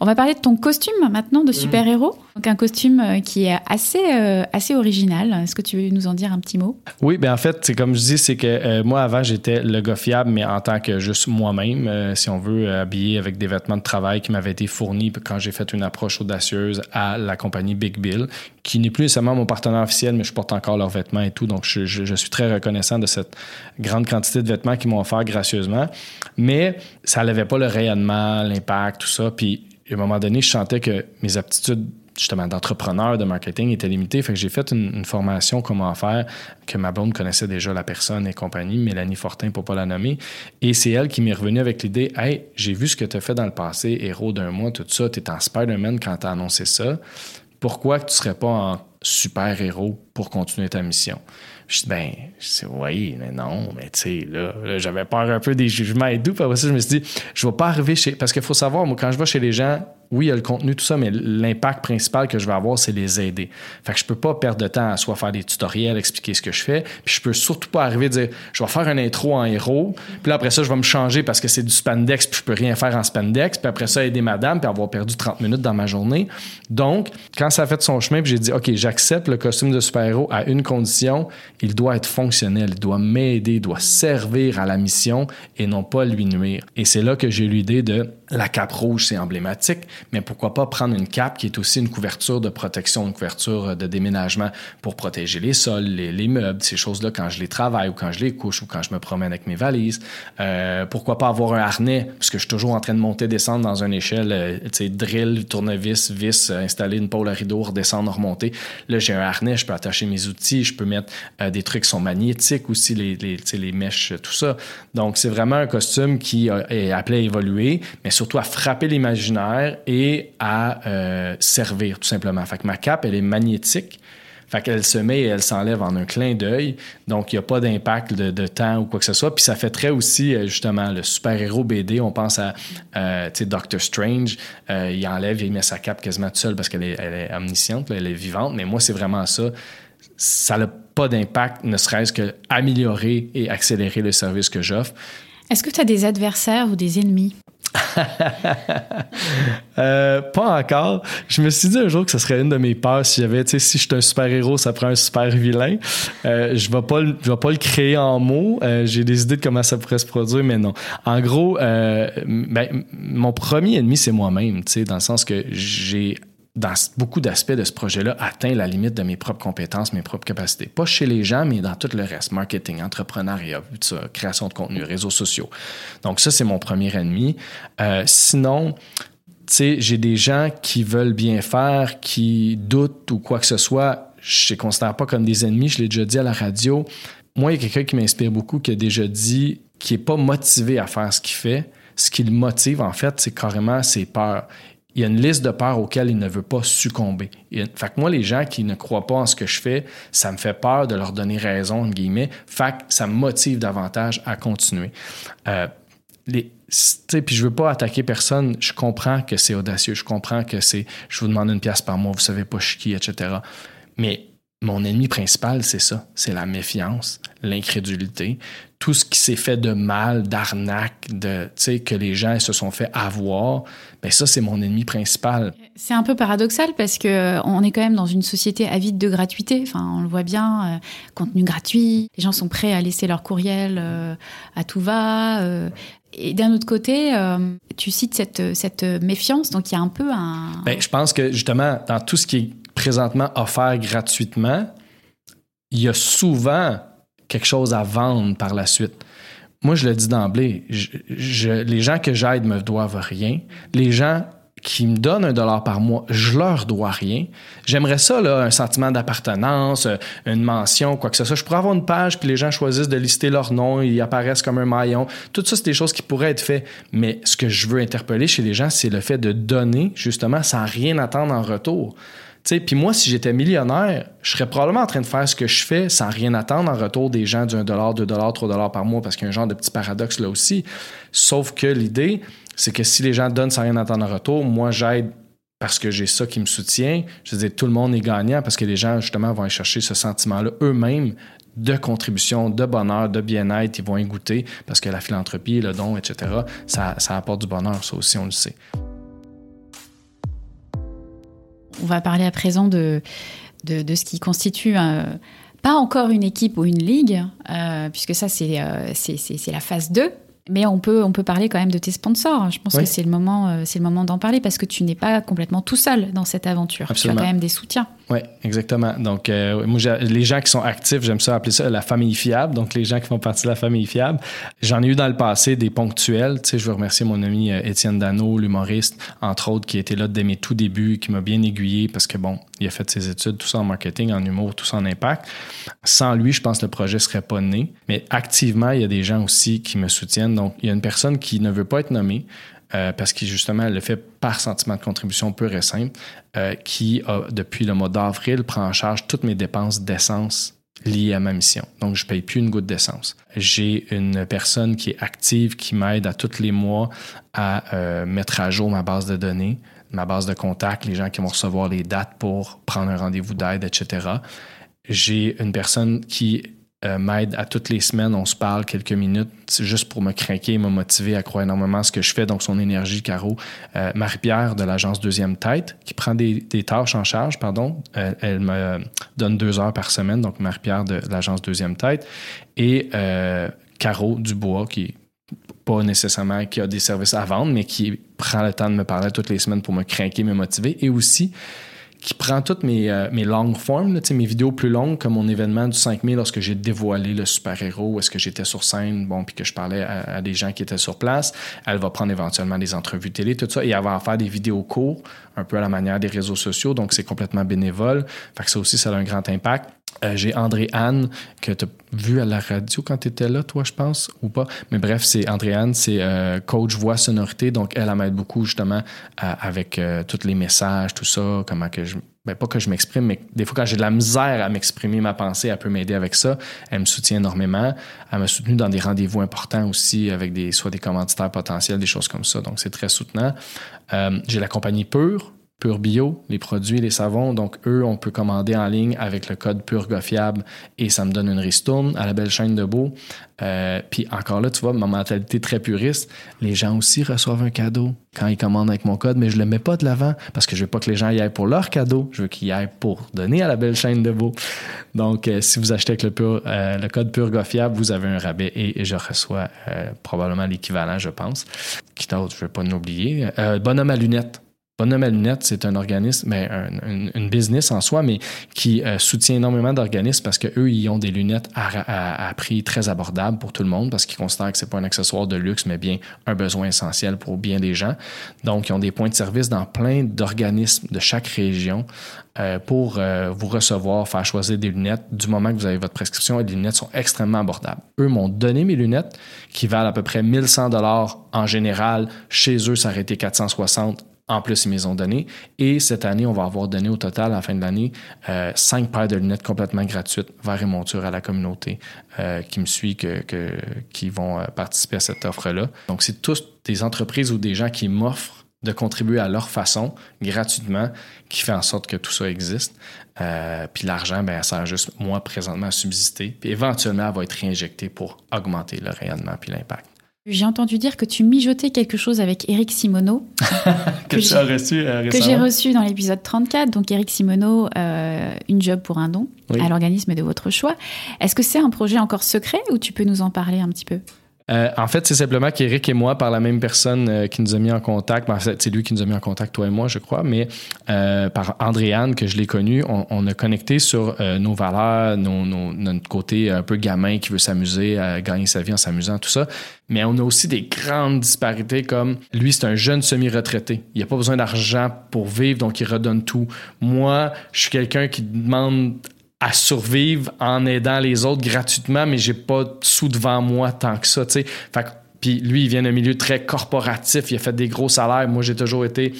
On va parler de ton costume maintenant de super-héros. Donc un costume euh, qui est assez, euh, assez original. Est-ce que tu veux nous en dire un petit mot? Oui, bien en fait, c'est comme je dis, c'est que euh, moi avant j'étais le gars fiable, mais en tant que juste moi-même, si on veut, habillé avec des vêtements de travail qui m'avaient été fournis quand j'ai fait une approche audacieuse à la compagnie Big Bill, qui n'est plus nécessairement mon partenaire officiel, mais je porte encore leurs vêtements et tout. Donc je, suis très reconnaissant de cette grande quantité de vêtements qui m'ont offert gracieusement. Mais ça n'avait pas le rayonnement, l'impact, tout ça. Puis à un moment donné, je sentais que mes aptitudes justement d'entrepreneur, de marketing étaient limitées. Fait que j'ai fait une, formation comment faire, que ma blonde connaissait déjà la personne et compagnie, Mélanie Fortin pour pas la nommer. Et c'est elle qui m'est revenue avec l'idée Hey, j'ai vu ce que tu as fait dans le passé, héros d'un mois, tout ça, tu es en Spider-Man quand tu as annoncé ça. Pourquoi tu serais pas en super-héros pour continuer ta mission? Je dis, ben, je dis, oui, mais non, mais tu sais, là, j'avais peur un peu des jugements et tout. Puis après je me suis dit, je vais pas arriver chez. Parce qu'il faut savoir, moi, quand je vais chez les gens, oui, il y a le contenu, tout ça, mais l'impact principal que je vais avoir, c'est les aider. Fait que je peux pas perdre de temps à soit faire des tutoriels, expliquer ce que je fais, puis je peux surtout pas arriver à dire, je vais faire un intro en héros, puis après ça, je vais me changer parce que c'est du spandex, puis je peux rien faire en spandex, puis après ça, aider madame, puis avoir perdu 30 minutes dans ma journée. Donc, quand ça a fait son chemin, puis j'ai dit, OK, j'accepte le costume de super-héros à une condition, il doit être fonctionnel, il doit m'aider, il doit servir à la mission et non pas lui nuire. Et c'est là que j'ai eu l'idée de la cape rouge, c'est emblématique, mais pourquoi pas prendre une cape qui est aussi une couverture de protection, une couverture de déménagement pour protéger les sols, les, meubles, ces choses-là quand je les travaille ou quand je les couche ou quand je me promène avec mes valises. Euh, pourquoi pas avoir un harnais, puisque je suis toujours en train de monter, descendre dans une échelle, euh, tu sais, drill, tournevis, vis, euh, installer une pôle à rideau, redescendre, remonter. Là, j'ai un harnais, je peux attacher mes outils, je peux mettre des trucs qui sont magnétiques aussi, les, les, les mèches, tout ça. Donc, c'est vraiment un costume qui est appelé à évoluer, mais surtout à frapper l'imaginaire et à euh, servir, tout simplement. Fait que ma cape, elle est magnétique. Fait qu'elle se met et elle s'enlève en un clin d'œil. Donc, il n'y a pas d'impact de, temps ou quoi que ce soit. Puis ça fait très aussi, euh, justement, le super-héros BD. On pense à, euh, tu sais, Doctor Strange. il enlève, il met sa cape quasiment tout seul parce qu'elle est, omnisciente, elle est vivante. Mais moi, c'est vraiment ça. Ça n'a pas d'impact, ne serait-ce qu'améliorer et accélérer le service que j'offre. Est-ce que tu as des adversaires ou des ennemis? Euh, pas encore. Je me suis dit un jour que ce serait une de mes peurs si j'avais, tu sais, si je suis un super héros, ça prend un super vilain. Euh, je vais pas, je vais pas le créer en mots. Euh, j'ai des idées de comment ça pourrait se produire, mais non. En gros, ben, mon premier ennemi c'est moi-même, tu sais, dans le sens que j'ai dans beaucoup d'aspects de ce projet-là, atteint la limite de mes propres compétences, mes propres capacités. Pas chez les gens, mais dans tout le reste, marketing, entrepreneuriat, création de contenu, réseaux sociaux. Donc ça, c'est mon premier ennemi. Euh, sinon, tu sais, j'ai des gens qui veulent bien faire, qui doutent ou quoi que ce soit. Je ne les considère pas comme des ennemis. Je l'ai déjà dit à la radio. Moi, il y a quelqu'un qui m'inspire beaucoup, qui a déjà dit, qui n'est pas motivé à faire ce qu'il fait. Ce qui le motive, en fait, c'est carrément ses peurs il y a une liste de peurs auxquelles il ne veut pas succomber. fait moi, les gens qui ne croient pas en ce que je fais, ça me fait peur de leur donner raison, entre guillemets. Fait ça me motive davantage à continuer. Euh, les, puis je veux pas attaquer personne. Je comprends que c'est audacieux. Je comprends que c'est je vous demande une pièce par mois, vous savez pas je qui, etc. Mais mon ennemi principal, c'est ça. C'est la méfiance, l'incrédulité, tout ce qui s'est fait de mal, d'arnaque, de, tu sais, que les gens se sont fait avoir. Ben ça, c'est mon ennemi principal. C'est un peu paradoxal parce que euh, on est quand même dans une société avide de gratuité. Enfin, on le voit bien, euh, contenu gratuit. Les gens sont prêts à laisser leur courriel euh, à tout va. euh, et d'un autre côté, tu cites cette, cette méfiance, donc il y a un peu un. Ben, je pense que justement, dans tout ce qui est présentement offert gratuitement, il y a souvent quelque chose à vendre par la suite. Moi, je le dis d'emblée, les gens que j'aide me doivent rien. Les gens qui me donnent un dollar par mois, je leur dois rien. J'aimerais ça, là, un sentiment d'appartenance, une mention, quoi que ce soit. Je pourrais avoir une page, puis les gens choisissent de lister leur nom, ils apparaissent comme un maillon. Tout ça, c'est des choses qui pourraient être faites. Mais ce que je veux interpeller chez les gens, c'est le fait de donner, justement, sans rien attendre en retour. Puis moi, si j'étais millionnaire, je serais probablement en train de faire ce que je fais sans rien attendre en retour des gens d'un dollar, deux dollars, trois dollars par mois, parce qu'il y a un genre de petit paradoxe là aussi. Sauf que l'idée, c'est que si les gens donnent sans rien attendre en retour, moi, j'aide parce que j'ai ça qui me soutient. Je veux tout le monde est gagnant parce que les gens, justement, vont chercher ce sentiment-là eux-mêmes de contribution, de bonheur, de bien-être. Ils vont y goûter parce que la philanthropie, le don, etc., ça, ça apporte du bonheur, ça aussi, on le sait. On va parler à présent de, de, de ce qui constitue euh, pas encore une équipe ou une ligue, euh, puisque ça, c'est euh, c'est- la phase 2. Mais on peut, on peut parler quand même de tes sponsors. Je pense que c'est le moment, euh, c'est le moment d'en parler parce que tu n'es pas complètement tout seul dans cette aventure. Absolument. Tu as quand même des soutiens. Oui, exactement. Donc, euh, moi, les gens qui sont actifs, j'aime ça appeler ça la famille fiable. Donc, les gens qui font partie de la famille fiable. J'en ai eu dans le passé des ponctuels. Tu sais, je veux remercier mon ami euh, Étienne Dano, l'humoriste, entre autres, qui était là dès mes tout débuts, qui m'a bien aiguillé parce que, bon, il a fait ses études, tout ça en marketing, en humour, tout ça en impact. Sans lui, je pense que le projet serait pas né. Mais activement, il y a des gens aussi qui me soutiennent. Donc, il y a une personne qui ne veut pas être nommée, euh, parce qu'il justement elle le fait par sentiment de contribution pur et simple, euh, qui a, depuis le mois d'avril prend en charge toutes mes dépenses d'essence liées à ma mission. Donc, je paye plus une goutte d'essence. J'ai une personne qui est active, qui m'aide à tous les mois à euh, mettre à jour ma base de données, ma base de contacts, les gens qui vont recevoir les dates pour prendre un rendez-vous d'aide, etc. J'ai une personne qui euh, m'aide à toutes les semaines, on se parle quelques minutes, juste pour me craquer et me motiver à croire énormément ce que je fais. Donc, son énergie, Caro. Euh, Marie-Pierre de l'agence Deuxième Tête, qui prend des, tâches en charge, pardon. Euh, elle me donne deux heures par semaine, donc Marie-Pierre de l'agence Deuxième Tête. Et euh, Caro Dubois, qui pas nécessairement qui a des services à vendre, mais qui prend le temps de me parler toutes les semaines pour me craquer, me motiver. Et aussi, qui prend toutes mes, euh, mes long forms, là, tu sais, mes vidéos plus longues, comme mon événement du 5 mai lorsque j'ai dévoilé le super-héros, est-ce que j'étais sur scène, bon, puis que je parlais à, des gens qui étaient sur place. Elle va prendre éventuellement des entrevues télé, tout ça, et elle va en faire des vidéos courts, un peu à la manière des réseaux sociaux, donc c'est complètement bénévole. Fait que ça aussi, ça a un grand impact. Euh, j'ai André-Anne, que tu as vu à la radio quand tu étais là, toi, je pense, ou pas. Mais bref, c'est André-Anne, c'est euh, coach voix sonorité. Donc, elle, elle m'aide beaucoup, justement, avec euh, tous les messages, tout ça, comment que je. Ben, pas que je m'exprime, mais des fois, quand j'ai de la misère à m'exprimer ma pensée, elle peut m'aider avec ça. Elle me soutient énormément. Elle m'a soutenu dans des rendez-vous importants aussi, avec des, soit des commanditaires potentiels, des choses comme ça. Donc, c'est très soutenant. J'ai la compagnie Pure. Pure Bio, les produits, les savons. Donc, eux, on peut commander en ligne avec le code PureGofiable et ça me donne une ristourne à la belle chaîne de beau. Euh, puis encore là, tu vois, ma mentalité très puriste, les gens aussi reçoivent un cadeau quand ils commandent avec mon code, mais je le mets pas de l'avant parce que je veux pas que les gens y aillent pour leur cadeau, je veux qu'ils y aillent pour donner à la belle chaîne de beau. Donc, euh, si vous achetez avec le, pure, euh, le code vous avez un rabais et, je reçois euh, probablement l'équivalent, je pense. Qui d'autre, je ne vais pas l'oublier. Bonhomme à lunettes. Bonhomme à lunettes, c'est un organisme, ben, un- un- une business en soi, mais qui euh, soutient énormément d'organismes parce qu'eux, ils ont des lunettes à, prix très abordable pour tout le monde parce qu'ils considèrent que c'est pas un accessoire de luxe, mais bien un besoin essentiel pour bien des gens. Donc, ils ont des points de service dans plein d'organismes de chaque région euh, pour euh, vous recevoir, faire choisir des lunettes du moment que vous avez votre prescription les lunettes sont extrêmement abordables. Eux m'ont donné mes lunettes qui valent à peu près 1100 dollars en général. Chez eux, ça aurait été 460 en plus, ils me les ont donné. Et cette année, on va avoir donné au total, à fin de l'année, euh, cinq paires de lunettes complètement gratuites vers et monture à la communauté euh, qui me suit, que, qui vont euh, participer à cette offre-là. Donc, c'est tous des entreprises ou des gens qui m'offrent de contribuer à leur façon, gratuitement, qui fait en sorte que tout ça existe. Puis l'argent, ben, ça sert juste, moi, présentement, à subsister. Puis éventuellement, elle va être réinjectée pour augmenter le rayonnement puis l'impact. J'ai entendu dire que tu mijotais quelque chose avec Eric Simoneau. *laughs* que, reçu euh, Que j'ai reçu dans l'épisode 34. Donc, Eric Simoneau, euh, Une job pour un don, Oui. à l'organisme de votre choix. Est-ce que c'est un projet encore secret ou tu peux nous en parler un petit peu? Euh, en fait, c'est simplement qu'Éric et moi, par la même personne euh, qui nous a mis en contact, ben, c'est lui qui nous a mis en contact, toi et moi, je crois, mais euh, par Andréane, que je l'ai connu, on, a connecté sur euh, nos valeurs, notre côté un peu gamin qui veut s'amuser, gagner sa vie en s'amusant, tout ça. Mais on a aussi des grandes disparités comme lui, c'est un jeune semi-retraité. Il n'a pas besoin d'argent pour vivre, donc il redonne tout. Moi, je suis quelqu'un qui demande à survivre en aidant les autres gratuitement, mais j'ai pas de sous devant moi tant que ça, tu sais. Fait que- puis lui, il vient d'un milieu très corporatif, il a fait des gros salaires. Moi, j'ai toujours été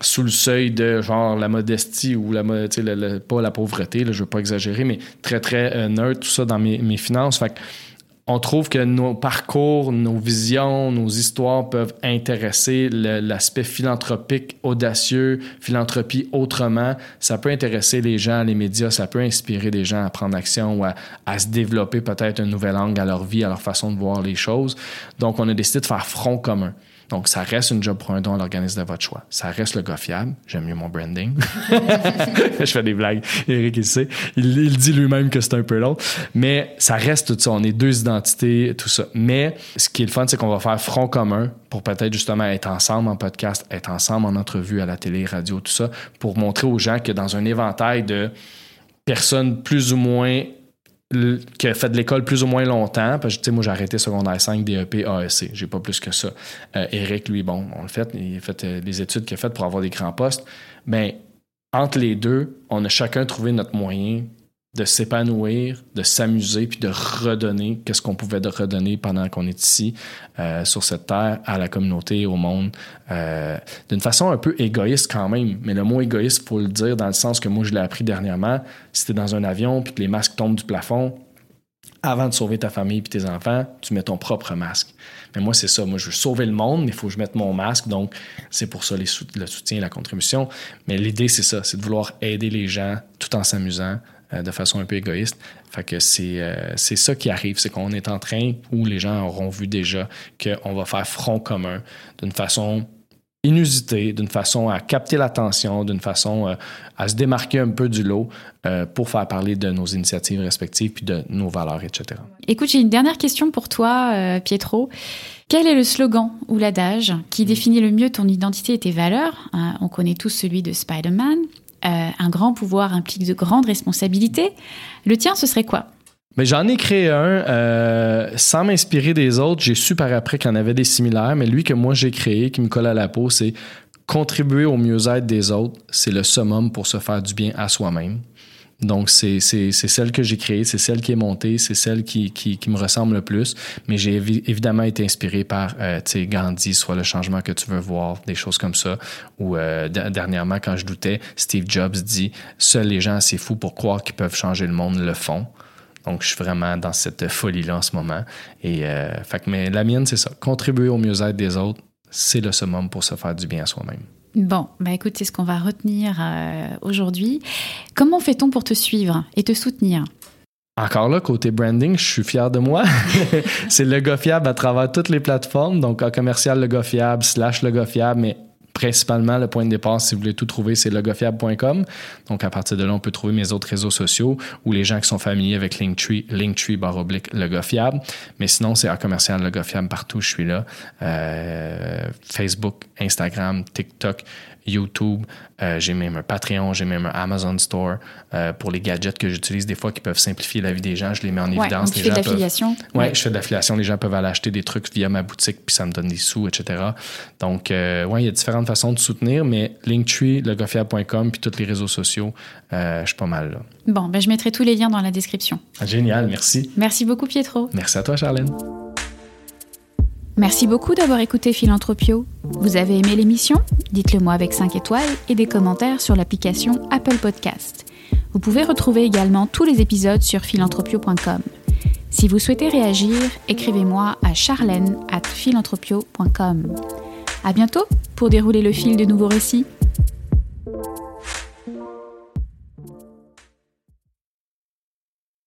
sous le seuil de genre la modestie ou la le- pas la pauvreté, là, je veux pas exagérer, mais très très euh, neutre, tout ça dans mes, mes finances. Fait que on trouve que nos parcours, nos visions, nos histoires peuvent intéresser l'aspect philanthropique audacieux, philanthropie autrement. Ça peut intéresser les gens, les médias, ça peut inspirer des gens à prendre action ou à, à se développer peut-être un nouvel angle à leur vie, à leur façon de voir les choses. Donc, on a décidé de faire front commun. Donc, ça reste une job pour un don à l'organisme de votre choix. Ça reste le gars fiable. J'aime mieux mon branding. *laughs* je fais des blagues. Eric, il sait. Il, il dit lui-même que c'est un peu long. Mais ça reste tout ça. On est deux identités, tout ça. Mais ce qui est le fun, c'est qu'on va faire front commun pour peut-être justement être ensemble en podcast, être ensemble en entrevue à la télé, radio, tout ça, pour montrer aux gens que dans un éventail de personnes plus ou moins qui a fait de l'école plus ou moins longtemps, parce que moi j'ai arrêté secondaire 5, DEP, AEC, j'ai pas plus que ça. Euh, Eric, lui, bon, on le fait, il a fait euh, les études qu'il a faites pour avoir des grands postes. Mais entre les deux, on a chacun trouvé notre moyen de s'épanouir, de s'amuser, puis de redonner qu'est-ce qu'on pouvait redonner pendant qu'on est ici, euh, sur cette terre, à la communauté, au monde, euh, d'une façon un peu égoïste quand même. Mais le mot égoïste, faut le dire dans le sens que moi, je l'ai appris dernièrement. Si t'es dans un avion, puis que les masques tombent du plafond, avant de sauver ta famille puis tes enfants, tu mets ton propre masque. Mais moi, c'est ça. Moi, je veux sauver le monde, mais il faut que je mette mon masque. Donc, c'est pour ça les sou- le soutien, la contribution. Mais l'idée, c'est ça. C'est de vouloir aider les gens tout en s'amusant de façon un peu égoïste. Fait que c'est euh, c'est ça qui arrive. C'est qu'on est en train, où les gens auront vu déjà, qu'on va faire front commun d'une façon inusitée, d'une façon à capter l'attention, d'une façon euh, à se démarquer un peu du lot euh, pour faire parler de nos initiatives respectives puis de nos valeurs, etc. Écoute, j'ai une dernière question pour toi, euh, Pietro. Quel est le slogan ou l'adage qui définit le mieux ton identité et tes valeurs? Hein, On connaît tous celui de Spider-Man. Euh, un grand pouvoir implique de grandes responsabilités. Le tien, ce serait quoi? Mais j'en ai créé un euh, sans m'inspirer des autres. J'ai su par après qu'il y en avait des similaires, mais lui que moi j'ai créé, qui me colle à la peau, c'est contribuer au mieux-être des autres. C'est le summum pour se faire du bien à soi-même. Donc, c'est celle que j'ai créée, c'est celle qui est montée, c'est celle qui, qui, qui me ressemble le plus. Mais j'ai évi- évidemment été inspiré par, euh, Gandhi, soit le changement que tu veux voir, des choses comme ça. Ou euh, dernièrement, quand je doutais, Steve Jobs dit « Seuls les gens assez fous pour croire qu'ils peuvent changer le monde le font ». Donc, je suis vraiment dans cette folie-là en ce moment. Et, euh, fait mais la mienne, c'est ça. Contribuer au mieux-être des autres, c'est le summum pour se faire du bien à soi-même. Bon, bah écoute, c'est ce qu'on va retenir euh, aujourd'hui. Comment fait-on pour te suivre et te soutenir? Encore là, côté branding, je suis fier de moi. *laughs* c'est le gars fiable à travers toutes les plateformes. Donc, commercial, le gars fiable, slash le gars fiable, mais principalement, le point de départ, si vous voulez tout trouver, c'est legofiable.com. Donc, à partir de là, on peut trouver mes autres réseaux sociaux ou les gens qui sont familiers avec Linktree, Linktree barre oblique le gars fiable. Mais sinon, c'est en commercial le gars fiable partout, je suis là. Euh, Facebook, Instagram, TikTok, YouTube. Euh, j'ai même un Patreon, j'ai même un Amazon Store euh, pour les gadgets que j'utilise des fois qui peuvent simplifier la vie des gens. Je les mets en Ouais, évidence. tu Les fais de gens peuvent- l'affiliation Ouais, je fais de l'affiliation. Les gens peuvent aller acheter des trucs via ma boutique, puis ça me donne des sous, etc. Donc, euh, ouais, il y a différentes façons de soutenir, mais Linktree, legofiable.com, puis tous les réseaux sociaux, euh, je suis pas mal là. Bon, bah, je mettrai tous les liens dans la description. Génial, merci. Merci beaucoup, Pietro. Merci à toi, Charlène. Merci beaucoup d'avoir écouté Philanthropio. Vous avez aimé l'émission? Dites-le moi avec 5 étoiles et des commentaires sur l'application Apple Podcast. Vous pouvez retrouver également tous les épisodes sur philanthropio.com. Si vous souhaitez réagir, écrivez-moi à charlène at philanthropio.com. À bientôt pour dérouler le fil de nouveaux récits